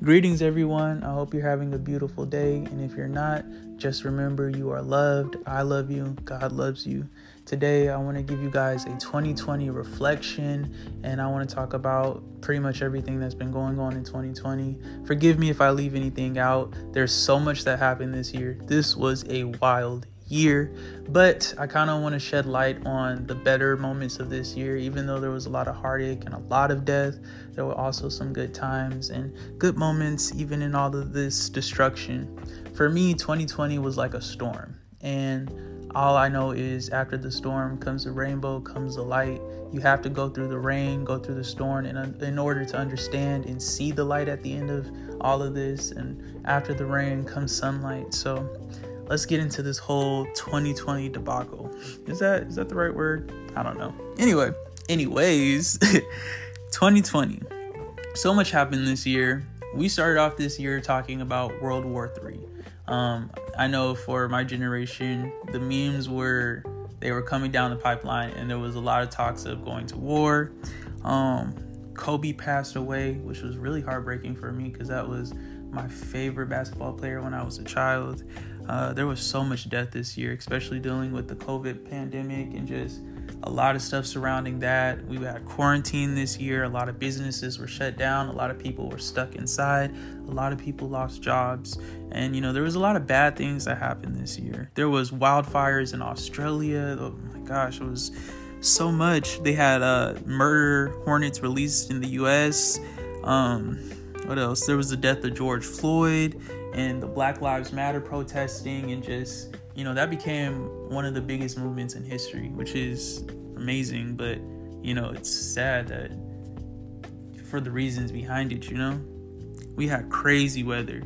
Greetings, everyone. I hope you're having a beautiful day. And if you're not, just remember you are loved. I love you. God loves you. Today, I want to give you guys a 2020 reflection and I want to talk about pretty much everything that's been going on in 2020. Forgive me if I leave anything out. There's so much that happened this year. This was a wild year, but I kind of want to shed light on the better moments of this year. Even though there was a lot of heartache and a lot of death, there were also some good times and good moments, even in all of this destruction. For me, 2020 was like a storm, and all I know is after the storm comes the rainbow, comes the light. You have to go through the rain, go through the storm, and in order to understand and see the light at the end of all of this. And after the rain comes sunlight. So let's get into this whole 2020 debacle. Is that is that the right word? I don't know. Anyway, anyways, 2020. So much happened this year. We started off this year talking about World War Three. Um, I know for my generation, the memes were they were coming down the pipeline, and there was a lot of talks of going to war. Um, Kobe passed away, which was really heartbreaking for me because that was my favorite basketball player when I was a child. Uh, there was so much death this year, especially dealing with the COVID pandemic and just a lot of stuff surrounding that. We had quarantine this year. A lot of businesses were shut down. A lot of people were stuck inside. A lot of people lost jobs. And, you know, there was a lot of bad things that happened this year. There was wildfires in Australia. Oh my gosh, it was so much. They had uh, murder hornets released in the U.S. Um, what else? There was the death of George Floyd and the Black Lives Matter protesting, and just, you know, that became one of the biggest movements in history, which is amazing. But, you know, it's sad that for the reasons behind it, you know, we had crazy weather.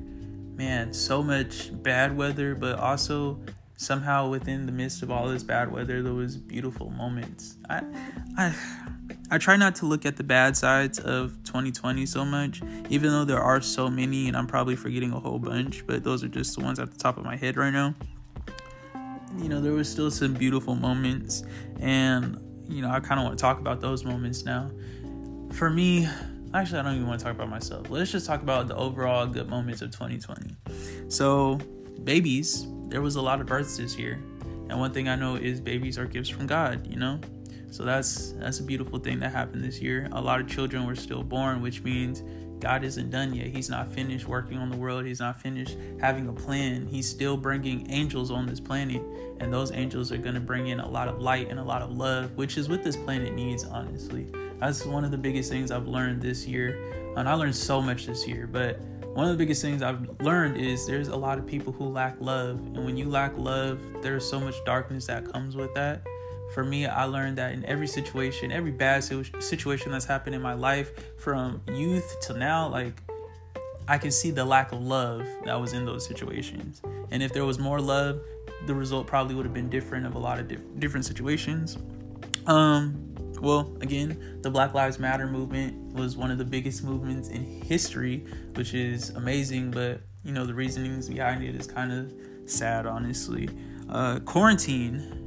Man, so much bad weather, but also somehow within the midst of all this bad weather, there was beautiful moments. I, I, I try not to look at the bad sides of 2020 so much, even though there are so many, and I'm probably forgetting a whole bunch, but those are just the ones at the top of my head right now. You know, there was still some beautiful moments, and you know, I kind of want to talk about those moments now. For me, actually, I don't even want to talk about myself. Let's just talk about the overall good moments of 2020. So, babies, there was a lot of births this year, and one thing I know is babies are gifts from God. You know, so that's that's a beautiful thing that happened this year. A lot of children were still born, which means God isn't done yet. He's not finished working on the world. He's not finished having a plan. He's still bringing angels on this planet, and those angels are going to bring in a lot of light and a lot of love, which is what this planet needs, honestly. That's one of the biggest things I've learned this year. And I learned so much this year, but one of the biggest things I've learned is there's a lot of people who lack love. And when you lack love, there's so much darkness that comes with that for me, I learned that in every situation, every bad situation that's happened in my life, from youth to now, like I can see the lack of love that was in those situations. And if there was more love, the result probably would have been different of a lot of diff- different situations. Um, well, again, the Black Lives Matter movement was one of the biggest movements in history, which is amazing, but you know, the reasonings behind it is kind of sad, honestly. Uh, quarantine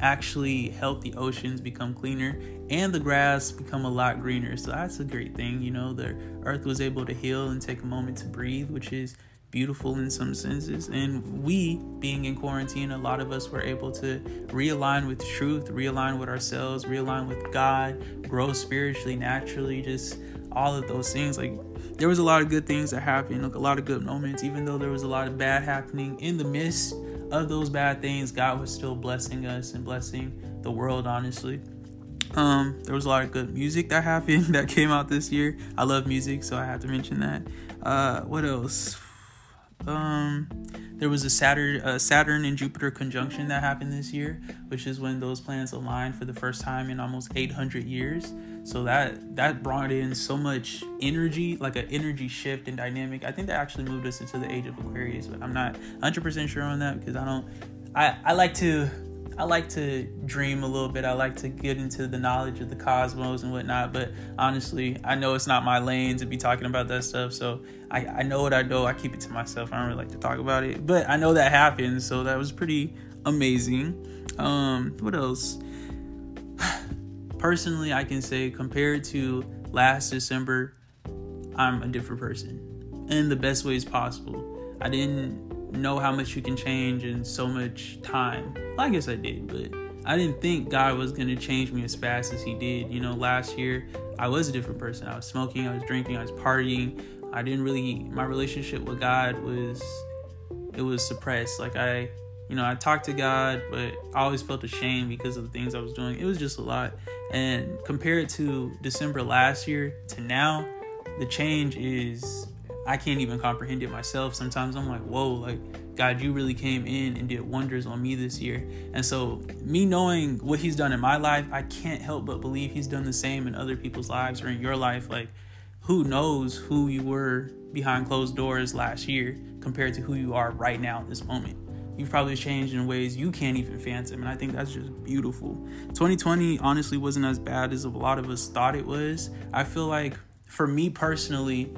actually help the oceans become cleaner and the grass become a lot greener. So that's a great thing. You know, the earth was able to heal and take a moment to breathe, which is beautiful in some senses. And we, being in quarantine, a lot of us were able to realign with truth, realign with ourselves, realign with God, grow spiritually, naturally, just all of those things. Like, there was a lot of good things that happened, like a lot of good moments, even though there was a lot of bad happening in the midst of those bad things, God was still blessing us and blessing the world, honestly. Um, there was a lot of good music that happened that came out this year. I love music, so I have to mention that. Uh, what else? Um, there was a Saturn, uh, Saturn and Jupiter conjunction that happened this year, which is when those planets aligned for the first time in almost 800 years. So that that brought in so much energy, like an energy shift and dynamic. I think that actually moved us into the age of Aquarius, but I'm not 100% sure on that because I don't. I I like to I like to dream a little bit. I like to get into the knowledge of the cosmos and whatnot. But honestly, I know it's not my lane to be talking about that stuff. So I, I know what I know. I keep it to myself. I don't really like to talk about it. But I know that happened. So that was pretty amazing. Um, what else? personally, I can say compared to last December, I'm a different person. in the best ways possible. I didn't know how much you can change in so much time. Well, I guess I did, but I didn't think God was going to change me as fast as He did. You know, last year I was a different person. I was smoking, I was drinking, I was partying. I didn't really, my relationship with God was, it was suppressed. Like I, you know, I talked to God, but I always felt ashamed because of the things I was doing. It was just a lot. And compared to December last year to now, the change is I can't even comprehend it myself. Sometimes I'm like, whoa, like God, you really came in and did wonders on me this year. And so, me knowing what He's done in my life, I can't help but believe He's done the same in other people's lives or in your life. Like, who knows who you were behind closed doors last year compared to who you are right now in this moment? You've probably changed in ways you can't even fathom. And I think that's just beautiful. 2020 honestly wasn't as bad as a lot of us thought it was. I feel like, for me personally,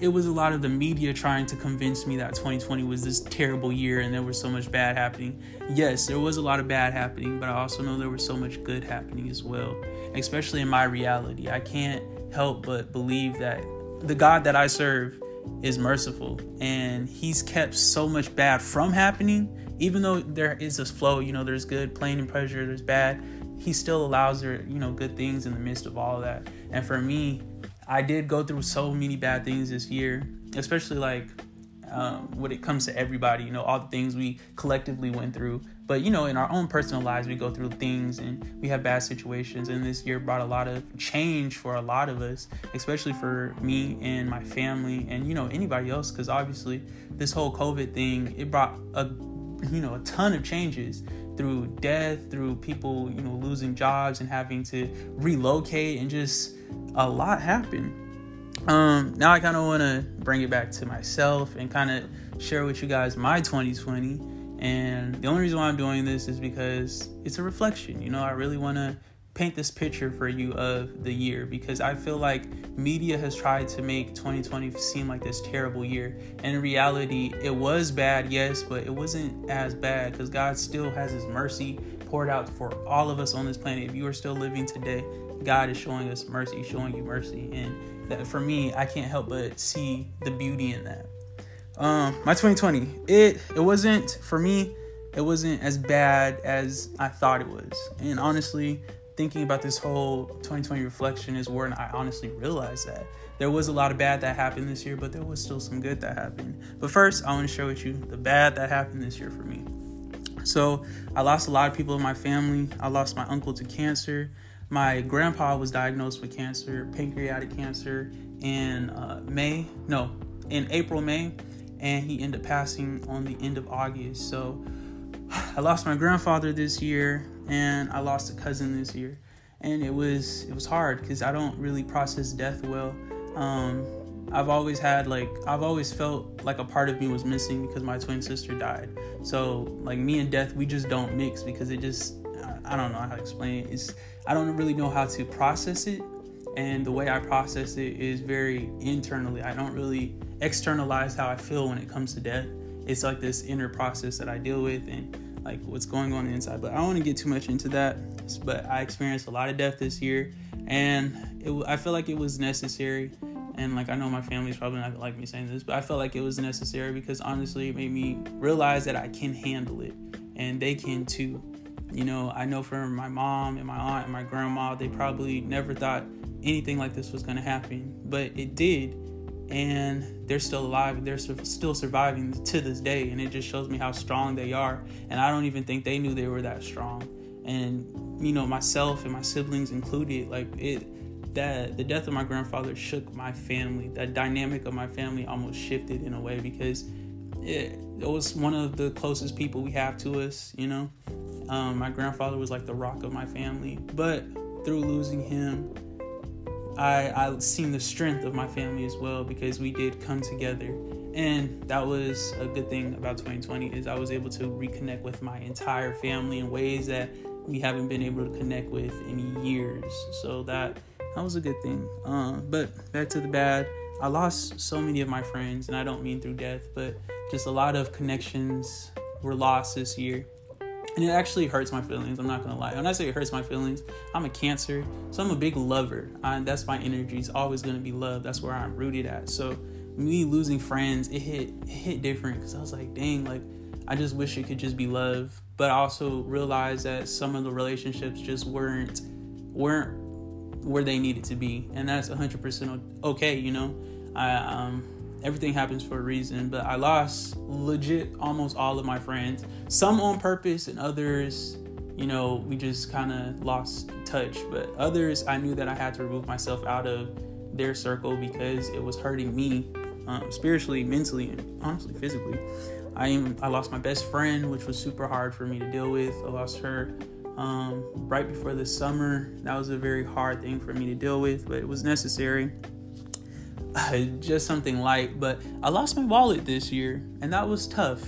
it was a lot of the media trying to convince me that 2020 was this terrible year and there was so much bad happening. Yes, there was a lot of bad happening, but I also know there was so much good happening as well, especially in my reality. I can't help but believe that the God that I serve is merciful. And he's kept so much bad from happening. Even though there is this flow you know there's good pain and pleasure there's bad he still allows there you know good things in the midst of all of that. And for me I did go through so many bad things this year, especially like um, when it comes to everybody, you know, all the things we collectively went through. But, you know, in our own personal lives, we go through things and we have bad situations. And this year brought a lot of change for a lot of us, especially for me and my family and, you know, anybody else. Because obviously, this whole COVID thing, it brought a, you know, a ton of changes through death, through people, you know, losing jobs and having to relocate and just a lot happened. Um, now I kind of want to bring it back to myself and kind of share with you guys my 2020. And the only reason why I'm doing this is because it's a reflection. You know, I really want to paint this picture for you of the year because I feel like media has tried to make 2020 seem like this terrible year. And in reality, it was bad, yes, but it wasn't as bad because God still has His mercy poured out for all of us on this planet. If you are still living today, God is showing us mercy, showing you mercy. And that for me, I can't help but see the beauty in that. Um, my 2020, it it wasn't for me, it wasn't as bad as I thought it was. And honestly, thinking about this whole 2020 reflection is where I honestly realized that there was a lot of bad that happened this year, but there was still some good that happened. But first, I want to share with you the bad that happened this year for me. So, I lost a lot of people in my family. I lost my uncle to cancer. My grandpa was diagnosed with cancer, pancreatic cancer, in uh, May, no, in April, May, and he ended up passing on the end of August. So, I lost my grandfather this year, and I lost a cousin this year, and it was it was hard because I don't really process death well. Um, I've always had like I've always felt like a part of me was missing because my twin sister died. So like me and death, we just don't mix because it just I, I don't know how to explain it. It's I don't really know how to process it, and the way I process it is very internally. I don't really externalize how I feel when it comes to death. It's like this inner process that I deal with and like what's going on inside. But I don't want to get too much into that. But I experienced a lot of death this year, and it, I feel like it was necessary. And like I know my family's probably not like me saying this, but I felt like it was necessary because honestly, it made me realize that I can handle it, and they can too. You know, I know for my mom and my aunt and my grandma, they probably never thought anything like this was gonna happen, but it did and they're still alive they're still surviving to this day and it just shows me how strong they are and i don't even think they knew they were that strong. And you know myself and my siblings included like it that the death of my grandfather shook my family. That dynamic of my family almost shifted in a way because it, it was one of the closest people we have to us you know? Um, my grandfather was like the rock of my family. But through losing him I I seen the strength of my family as well because we did come together, and that was a good thing about 2020 is I was able to reconnect with my entire family in ways that we haven't been able to connect with in years. So that that was a good thing. Uh, but back to the bad. I lost so many of my friends, and I don't mean through death, but just a lot of connections were lost this year and it actually hurts my feelings. I'm not gonna lie. When I say it hurts my feelings, I'm a Cancer, so I'm a big lover. I, that's my energy. It's always gonna be love. That's where I'm rooted at. So me losing friends, it hit it hit different because I was like, dang, like I just wish it could just be love. But I also realized that some of the relationships just weren't weren't where they needed to be, and that's 100% okay. You know, I um everything happens for a reason. But I lost legit almost all of my friends, some on purpose, and others, you know, we just kind of lost touch. But others, I knew that I had to remove myself out of their circle because it was hurting me um, spiritually, mentally, and honestly physically. I am I lost my best friend, which was super hard for me to deal with. I lost her um, right before the summer. That was a very hard thing for me to deal with, but it was necessary. Just something light, but I lost my wallet this year, and that was tough.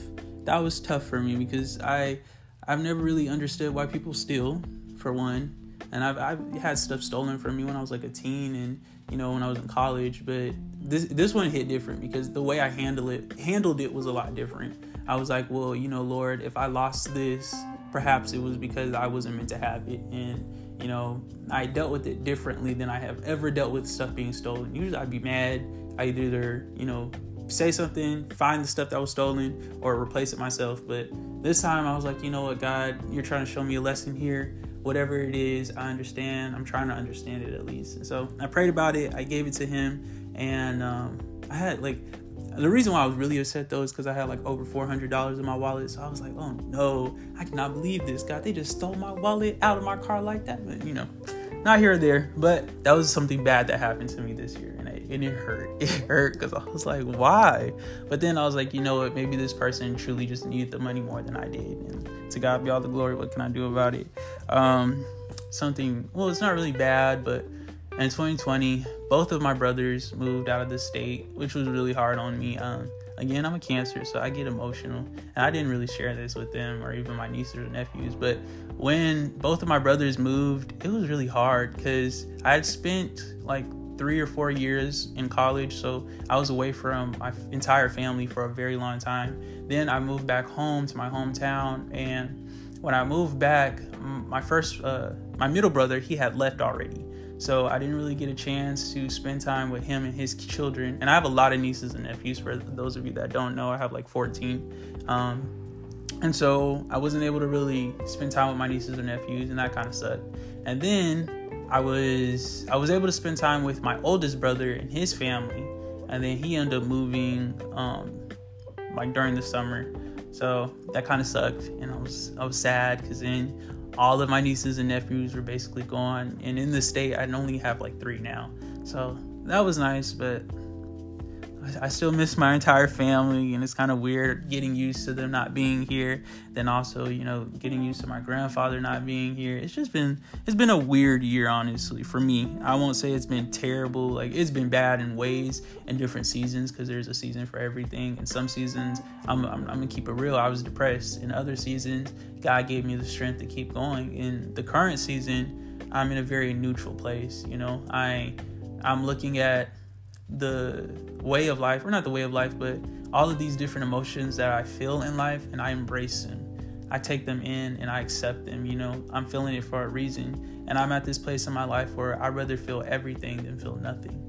That was tough for me because I I've never really understood why people steal, for one, and I've I've had stuff stolen from me when I was like a teen and you know when I was in college, but this this one hit different because the way I handled it handled it was a lot different. I was like, well, you know, Lord, if I lost this, perhaps it was because I wasn't meant to have it, and you know, I dealt with it differently than I have ever dealt with stuff being stolen. Usually, I'd be mad. I'd either you know say something, find the stuff that was stolen, or replace it myself. But this time, I was like, you know what, God, you're trying to show me a lesson here whatever it is, I understand. I'm trying to understand it at least. And so I prayed about it. I gave it to him, and um, I had like the reason why I was really upset though is because I had like over four hundred dollars in my wallet. So I was like, oh no, I cannot believe this. God, they just stole my wallet out of my car like that. But you know, not here or there. But that was something bad that happened to me this year, and it, and it hurt. It hurt because I was like, why? But then I was like, you know what? Maybe this person truly just needed the money more than I did. And to God be all the glory. What can I do about it? Um, something. Well, it's not really bad, but in 2020, both of my brothers moved out of the state, which was really hard on me. Um, again, I'm a cancer, so I get emotional. And I didn't really share this with them or even my nieces or nephews. But when both of my brothers moved, it was really hard because I had spent like three or four years in college, so I was away from my entire family for a very long time. Then I moved back home to my hometown, and when I moved back, my first, uh, my middle brother, he had left already. So I didn't really get a chance to spend time with him and his children. And I have a lot of nieces and nephews. For those of you that don't know, I have like 14. Um, and so I wasn't able to really spend time with my nieces or nephews, and that kind of sucked. And then I was I was able to spend time with my oldest brother and his family, and then he ended up moving um, like during the summer. So that kind of sucked, and I was I was sad because then all of my nieces and nephews were basically gone, and in the state I only have like three now. So that was nice, but I still miss my entire family, and it's kind of weird getting used to them not being here. Then also, you know, getting used to my grandfather not being here. It's just been it's been a weird year, honestly, for me. I won't say it's been terrible. Like it's been bad in ways and different seasons because there's a season for everything. In some seasons, I'm, I'm I'm gonna keep it real. I was depressed. In other seasons, God gave me the strength to keep going. In the current season, I'm in a very neutral place. You know, I I'm looking at the way of life, or not the way of life, but all of these different emotions that I feel in life and I embrace them. I take them in and I accept them. You know, I'm feeling it for a reason. And I'm at this place in my life where I'd rather feel everything than feel nothing.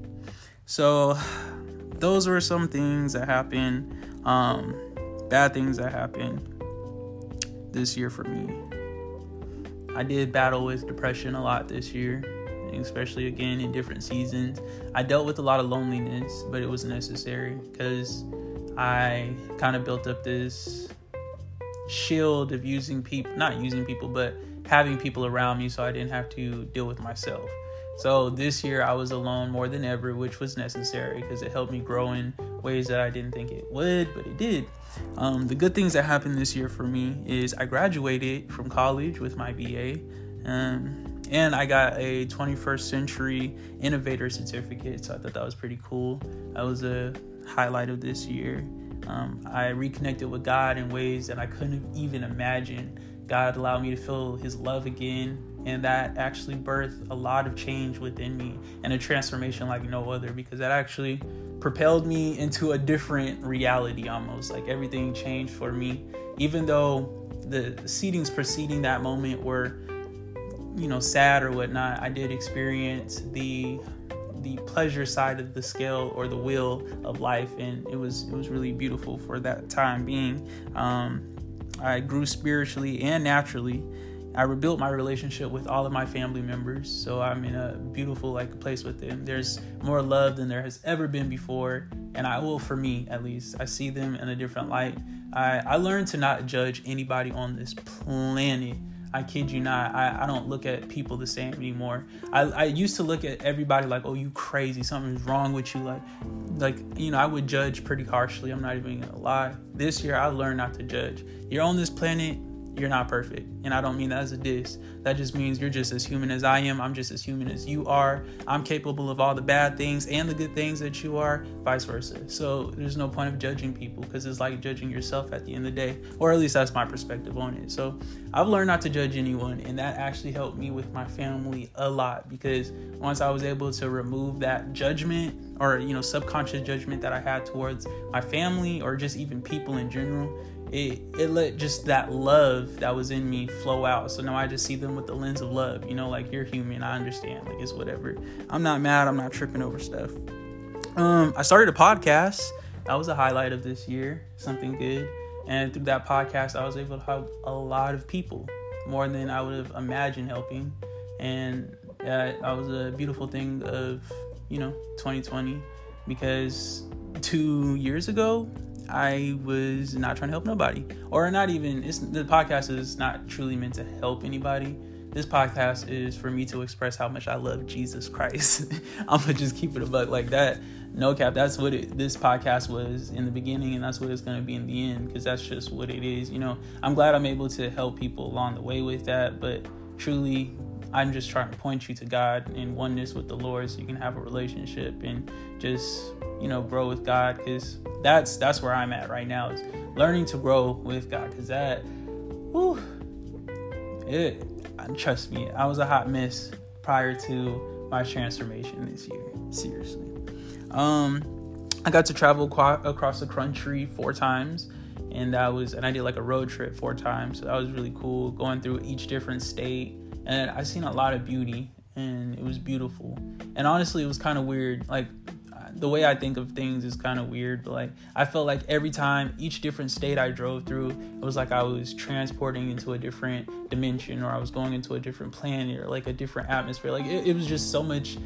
So, those were some things that happened, um, bad things that happened this year for me. I did battle with depression a lot this year especially again in different seasons. I dealt with a lot of loneliness, but it was necessary because I kind of built up this shield of using people, not using people, but having people around me so I didn't have to deal with myself. So this year I was alone more than ever, which was necessary because it helped me grow in ways that I didn't think it would, but it did. Um, the good things that happened this year for me is I graduated from college with my BA. Um, and I got a 21st century innovator certificate, so I thought that was pretty cool. That was a highlight of this year. Um, I reconnected with God in ways that I couldn't even imagine. God allowed me to feel His love again, and that actually birthed a lot of change within me and a transformation like no other because that actually propelled me into a different reality almost. Like everything changed for me, even though the seedings preceding that moment were you know sad or whatnot i did experience the the pleasure side of the scale or the wheel of life, and it was it was really beautiful for that time being. Um, I grew spiritually and naturally. I rebuilt my relationship with all of my family members, so I'm in a beautiful like place with them. There's more love than there has ever been before, and I will, for me at least, I see them in a different light. I I learned to not judge anybody on this planet I kid you not. I, I don't look at people the same anymore. I, I used to look at everybody like, oh, you crazy. Something's wrong with you. Like, like you know, I would judge pretty harshly. I'm not even gonna lie. This year, I learned not to judge. You're on this planet you're not perfect. And I don't mean that as a diss. That just means you're just as human as I am. I'm just as human as you are. I'm capable of all the bad things and the good things that you are, vice versa. So there's no point of judging people because it's like judging yourself at the end of the day, or at least that's my perspective on it. So I've learned not to judge anyone, and that actually helped me with my family a lot because once I was able to remove that judgment or, you know, subconscious judgment that I had towards my family or just even people in general it it let just that love that was in me flow out. So now I just see them with the lens of love. You know, like you're human. I understand. Like it's whatever. I'm not mad. I'm not tripping over stuff. Um, I started a podcast. That was a highlight of this year. Something good. And through that podcast, I was able to help a lot of people, more than I would have imagined helping. And that, that was a beautiful thing of, you know, 2020 because two years ago, I was not trying to help nobody, or not even. It's the podcast is not truly meant to help anybody. This podcast is for me to express how much I love Jesus Christ. I'm gonna just keep it a buck like that. No cap. That's what it, this podcast was in the beginning, and that's what it's gonna be in the end. Because that's just what it is. You know, I'm glad I'm able to help people along the way with that. But truly, I'm just trying to point you to God in oneness with the Lord so you can have a relationship and just, you know, grow with God cuz that's that's where I'm at right now is learning to grow with God cuz that whew, it trust me, I was a hot mess prior to my transformation this year. Seriously. Um I got to travel qu- across the country four times and that was and I did like a road trip four times. So that was really cool going through each different state and I seen a lot of beauty and it was beautiful. And honestly, it was kind of weird. Like the way I think of things is kind of weird, but like I felt like every time each different state I drove through, it was like I was transporting into a different dimension or I was going into a different planet or like a different atmosphere. Like it, it was just so much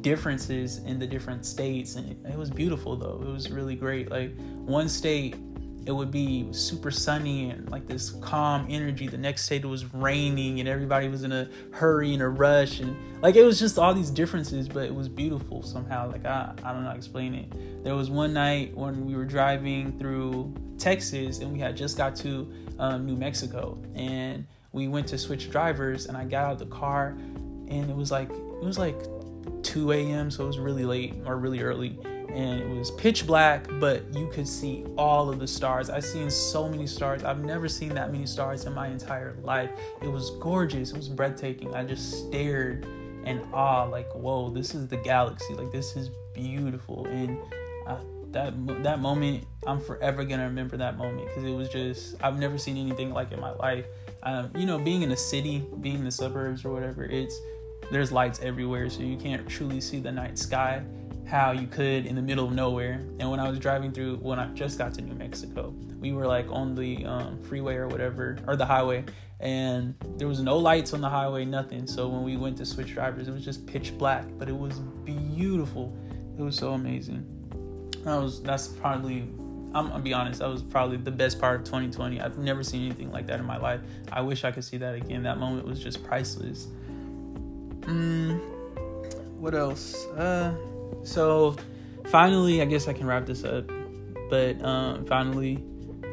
differences in the different states and it, it was beautiful though. It was really great. Like one state it would be super sunny and like this calm energy. The next day it was raining and everybody was in a hurry and a rush and like it was just all these differences, but it was beautiful somehow. Like I, I don't know how to explain it. There was one night when we were driving through Texas and we had just got to um, New Mexico and we went to switch drivers and I got out of the car and it was like it was like 2 a.m. so it was really late or really early and it was pitch black, but you could see all of the stars. I've seen so many stars. I've never seen that many stars in my entire life. It was gorgeous. It was breathtaking. I just stared in awe, like, whoa, this is the galaxy. Like, this is beautiful. And I, that that moment, I'm forever gonna remember that moment because it was just I've never seen anything like it in my life. Um, you know, being in a city, being in the suburbs or whatever, it's there's lights everywhere, so you can't truly see the night sky how you could in the middle of nowhere. And when I was driving through, when I just got to New Mexico, we were like on the um, freeway or whatever, or the highway, and there was no lights on the highway, nothing. So when we went to switch drivers, it was just pitch black, but it was beautiful. It was so amazing. That was that's probably I'm gonna be honest, that was probably the best part of 2020. I've never seen anything like that in my life. I wish I could see that again. That moment was just priceless. Mm, what else? Uh, so finally, I guess I can wrap this up. But um, finally,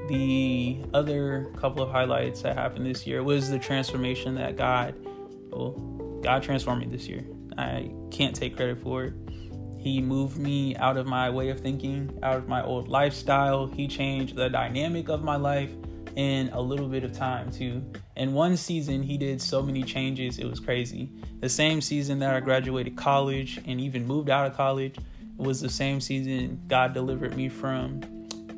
the other couple of highlights that happened this year was the transformation that God, well, God transformed me this year. I can't take credit for it. He moved me out of my way of thinking, out of my old lifestyle. He changed the dynamic of my life in a little bit of time, too. In one season, he did so many changes, it was crazy. The same season that I graduated college and even moved out of college was the same season God delivered me from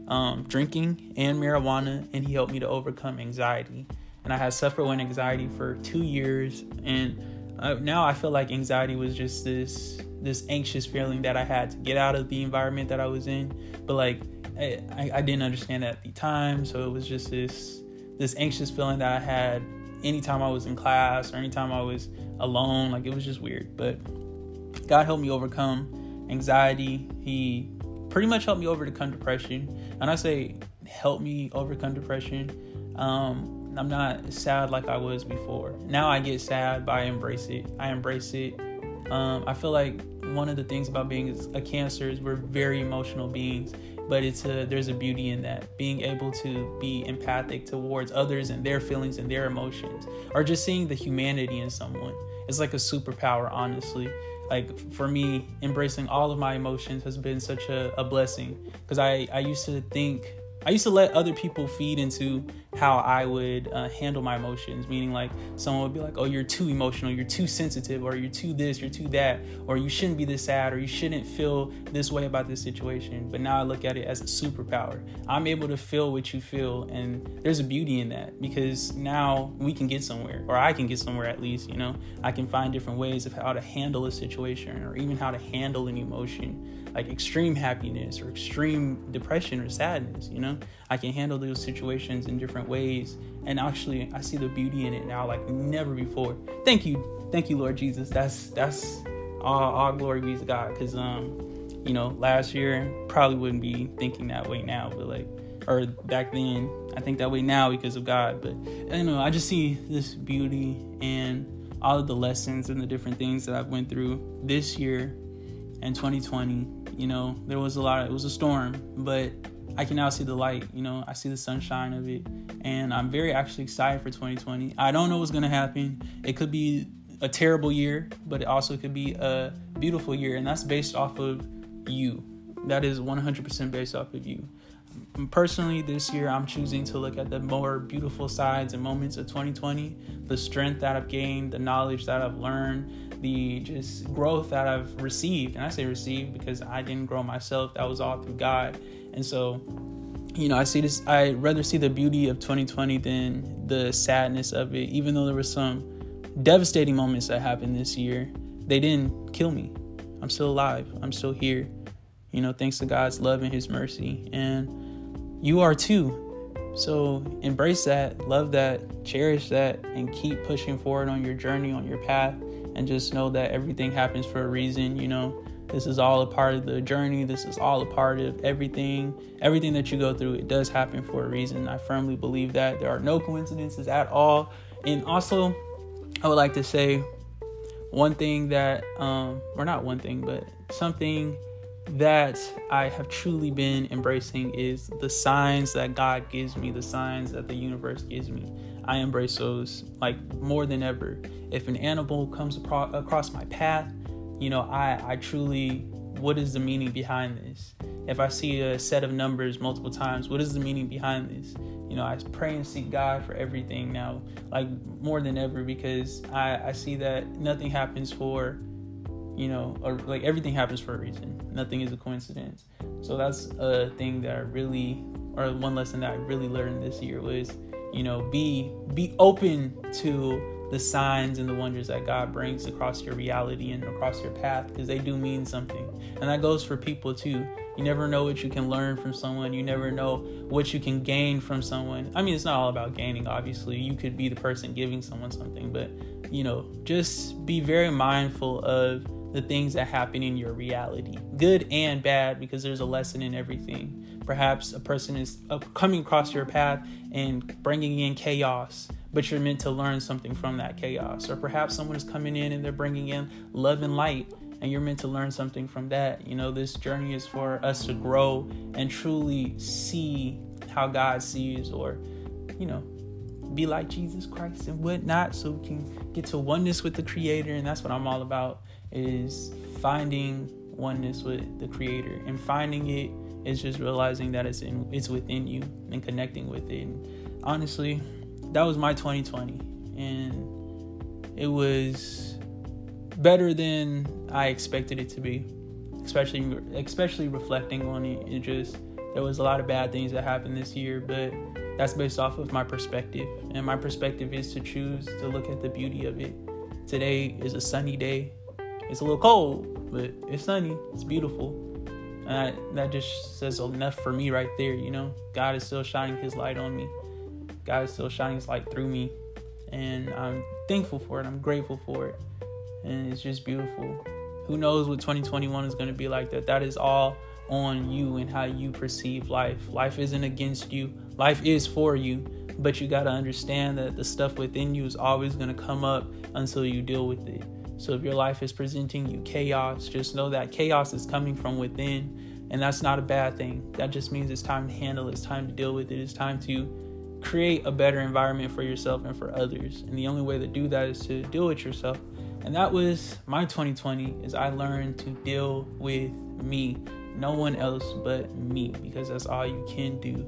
um, drinking and marijuana, and He helped me to overcome anxiety. And I had suffered with anxiety for two years, and uh, now I feel like anxiety was just this this anxious feeling that I had to get out of the environment that I was in. But like I, I didn't understand at the time, so it was just this this anxious feeling that I had anytime I was in class or anytime I was alone. Like it was just weird. But God helped me overcome anxiety. He pretty much helped me overcome depression. And I say help me overcome depression. Um, I'm not sad like I was before. Now I get sad, but I embrace it. I embrace it. Um, I feel like one of the things about being a cancer is we're very emotional beings but it's a there's a beauty in that. Being able to be empathic towards others and their feelings and their emotions or just seeing the humanity in someone. It's like a superpower honestly. Like for me embracing all of my emotions has been such a, a blessing because I, I used to think I used to let other people feed into how I would uh, handle my emotions, meaning like someone would be like, oh, you're too emotional, you're too sensitive, or you're too this, you're too that, or you shouldn't be this sad, or you shouldn't feel this way about this situation. But now I look at it as a superpower. I'm able to feel what you feel, and there's a beauty in that because now we can get somewhere, or I can get somewhere at least, you know, I can find different ways of how to handle a situation or even how to handle an emotion like extreme happiness or extreme depression or sadness you know i can handle those situations in different ways. And actually i see the beauty in it now like never before. Thank you. Thank you lord jesus. That's that's all, all glory be to god. Because um you know last year probably wouldn't be thinking that way now but like or back then i think that way now because of god. But don't know i just see this beauty and all of the lessons and the different things that i've went through this year and 2020 you know, there was a lot, of, it was a storm, but I can now see the light, you know, I see the sunshine of it. And I'm very actually excited for 2020. I don't know what's going to happen. It could be a terrible year, but it also could be a beautiful year. And that's based off of you. That is 100% based off of you. Um, personally, this year I'm choosing to look at the more beautiful sides and moments of 2020, the strength that I've gained, the knowledge that I've learned, the just growth that I've received. And I say received because I didn't grow myself. That was all through God. And so, you know, I see this, I rather see the beauty of 2020 than the sadness of it. Even though there were some devastating moments that happened this year, they didn't kill me. I'm still alive. I'm still here. You know, thanks to God's love and His mercy. And you are too. So embrace that, love that, cherish that, and keep pushing forward on your journey, on your path and just know that everything happens for a reason, you know. This is all a part of the journey. This is all a part of everything. Everything that you go through, it does happen for a reason. I firmly believe that. There are no coincidences at all. And also, I would like to say one thing that, um, or not one thing, but something that I have truly been embracing is the signs that God gives me, the signs that the universe gives me. I embrace those like more than ever. If an animal comes across my path, you know, I, I truly, what is the meaning behind this? If I see a set of numbers multiple times, what is the meaning behind this? You know, I pray and seek God for everything now, like more than ever, because I, I see that nothing happens for, you know, or like everything happens for a reason. Nothing is a coincidence. So that's a thing that I really, or one lesson that I really learned this year was you know be be open to the signs and the wonders that God brings across your reality and across your path because they do mean something. And that goes for people too. You never know what you can learn from someone. You never know what you can gain from someone. I mean, it's not all about gaining, obviously. You could be the person giving someone something, but you know, just be very mindful of the things that happen in your reality, good and bad, because there's a lesson in everything. Perhaps a person is coming across your path and bringing in chaos, but you're meant to learn something from that chaos. Or perhaps someone is coming in and they're bringing in love and light, and you're meant to learn something from that. You know, this journey is for us to grow and truly see how God sees, or, you know, be like Jesus Christ and whatnot, so we can get to oneness with the Creator. And that's what I'm all about: is finding oneness with the Creator and finding it's just realizing that it's in it's within you and connecting with it. And honestly, that was my 2020, and it was better than I expected it to be. Especially especially reflecting on it, it just there was a lot of bad things that happened this year, but that's based off of my perspective. And my perspective is to choose to look at the beauty of it. Today is a sunny day. It's a little cold, but it's sunny. It's beautiful. And I, that just says enough for me right there, you know? God is still shining his light on me. God still shining his light through me. And I'm thankful for it. I'm grateful for it. And it's just beautiful. Who knows what 2021 is going to be like that? That is all on you and how you perceive life. Life isn't against you, life is for you. But you got to understand that the stuff within you is always going to come up until you deal with it. So if your life is presenting you chaos, just know that chaos is coming from within. And that's not a bad thing. That just means it's time to handle it, it's time to deal with it, it's time to create a better environment for yourself and for others. And the only way to do that is to deal with yourself. And that was my 2020 is I learned to deal with me no one else but me because that's all you can do.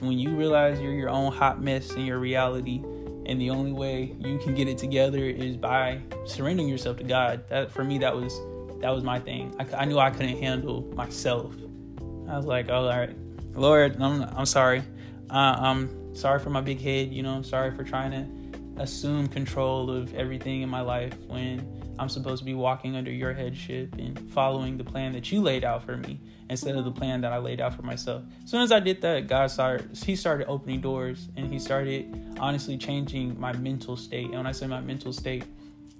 When you realize you're your own hot mess in your reality, and the only way you can get it together is by surrendering yourself to God. That for me, that was that was my thing. I, I knew I couldn't handle myself. I was like, oh, all right, Lord, I'm I'm sorry. Uh, I'm sorry for my big head. You know, sorry for trying to assume control of everything in my life when I'm supposed to be walking under your headship and following the plan that you laid out for me instead of the plan that I laid out for myself. As soon as I did that, God started he started opening doors and he started honestly changing my mental state. And when I say my mental state,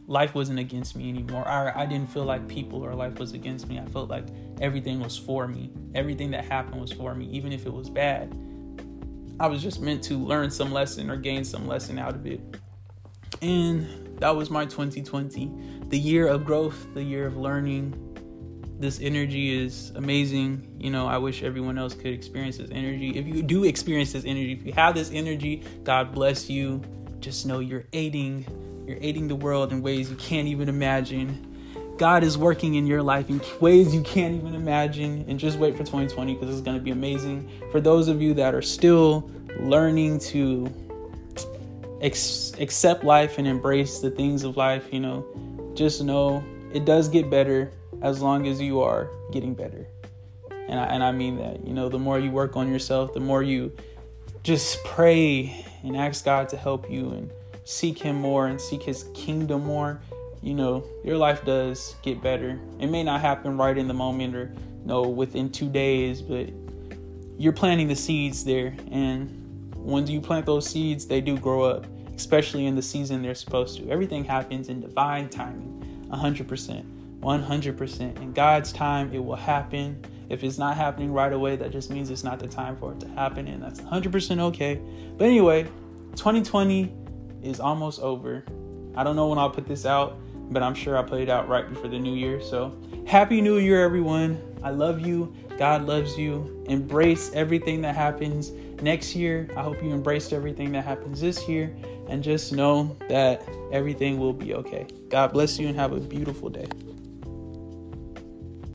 life wasn't against me anymore. I, I didn't feel like people or life was against me. I felt like everything was for me. Everything that happened was for me, even if it was bad. I was just meant to learn some lesson or gain some lesson out of it. And that was my 2020 the year of growth the year of learning. This energy is amazing. You know i wish everyone else could experience this energy. If you do experience this energy if you have this energy god bless you. Just know you're aiding you're aiding the world in ways you can't even imagine god is working in your life in ways you can't even imagine and just wait for 2020 because it's going to be amazing for those of you that are still learning to ex- accept life and embrace the things of life, you know, just know it does get better as long as you are getting better. And I, and I mean that, you know, the more you work on yourself, the more you just pray and ask God to help you and seek Him more and seek His kingdom more, you know, your life does get better. It may not happen right in the moment or, you know, within two days, but you're planting the seeds there. And when you plant those seeds, they do grow up, especially in the season they're supposed to. Everything happens in divine timing, 100%. 100%. In God's time, it will happen. If it's not happening right away, that just means it's not the time for it to happen, and that's 100% okay. But anyway, 2020 is almost over. I don't know when I'll put this out, but I'm sure I'll put it out right before the new year. So, Happy New Year, everyone. I love you. God loves you. Embrace everything that happens next year. I hope you embraced everything that happens this year and just know that everything will be okay. God bless you and have a beautiful day.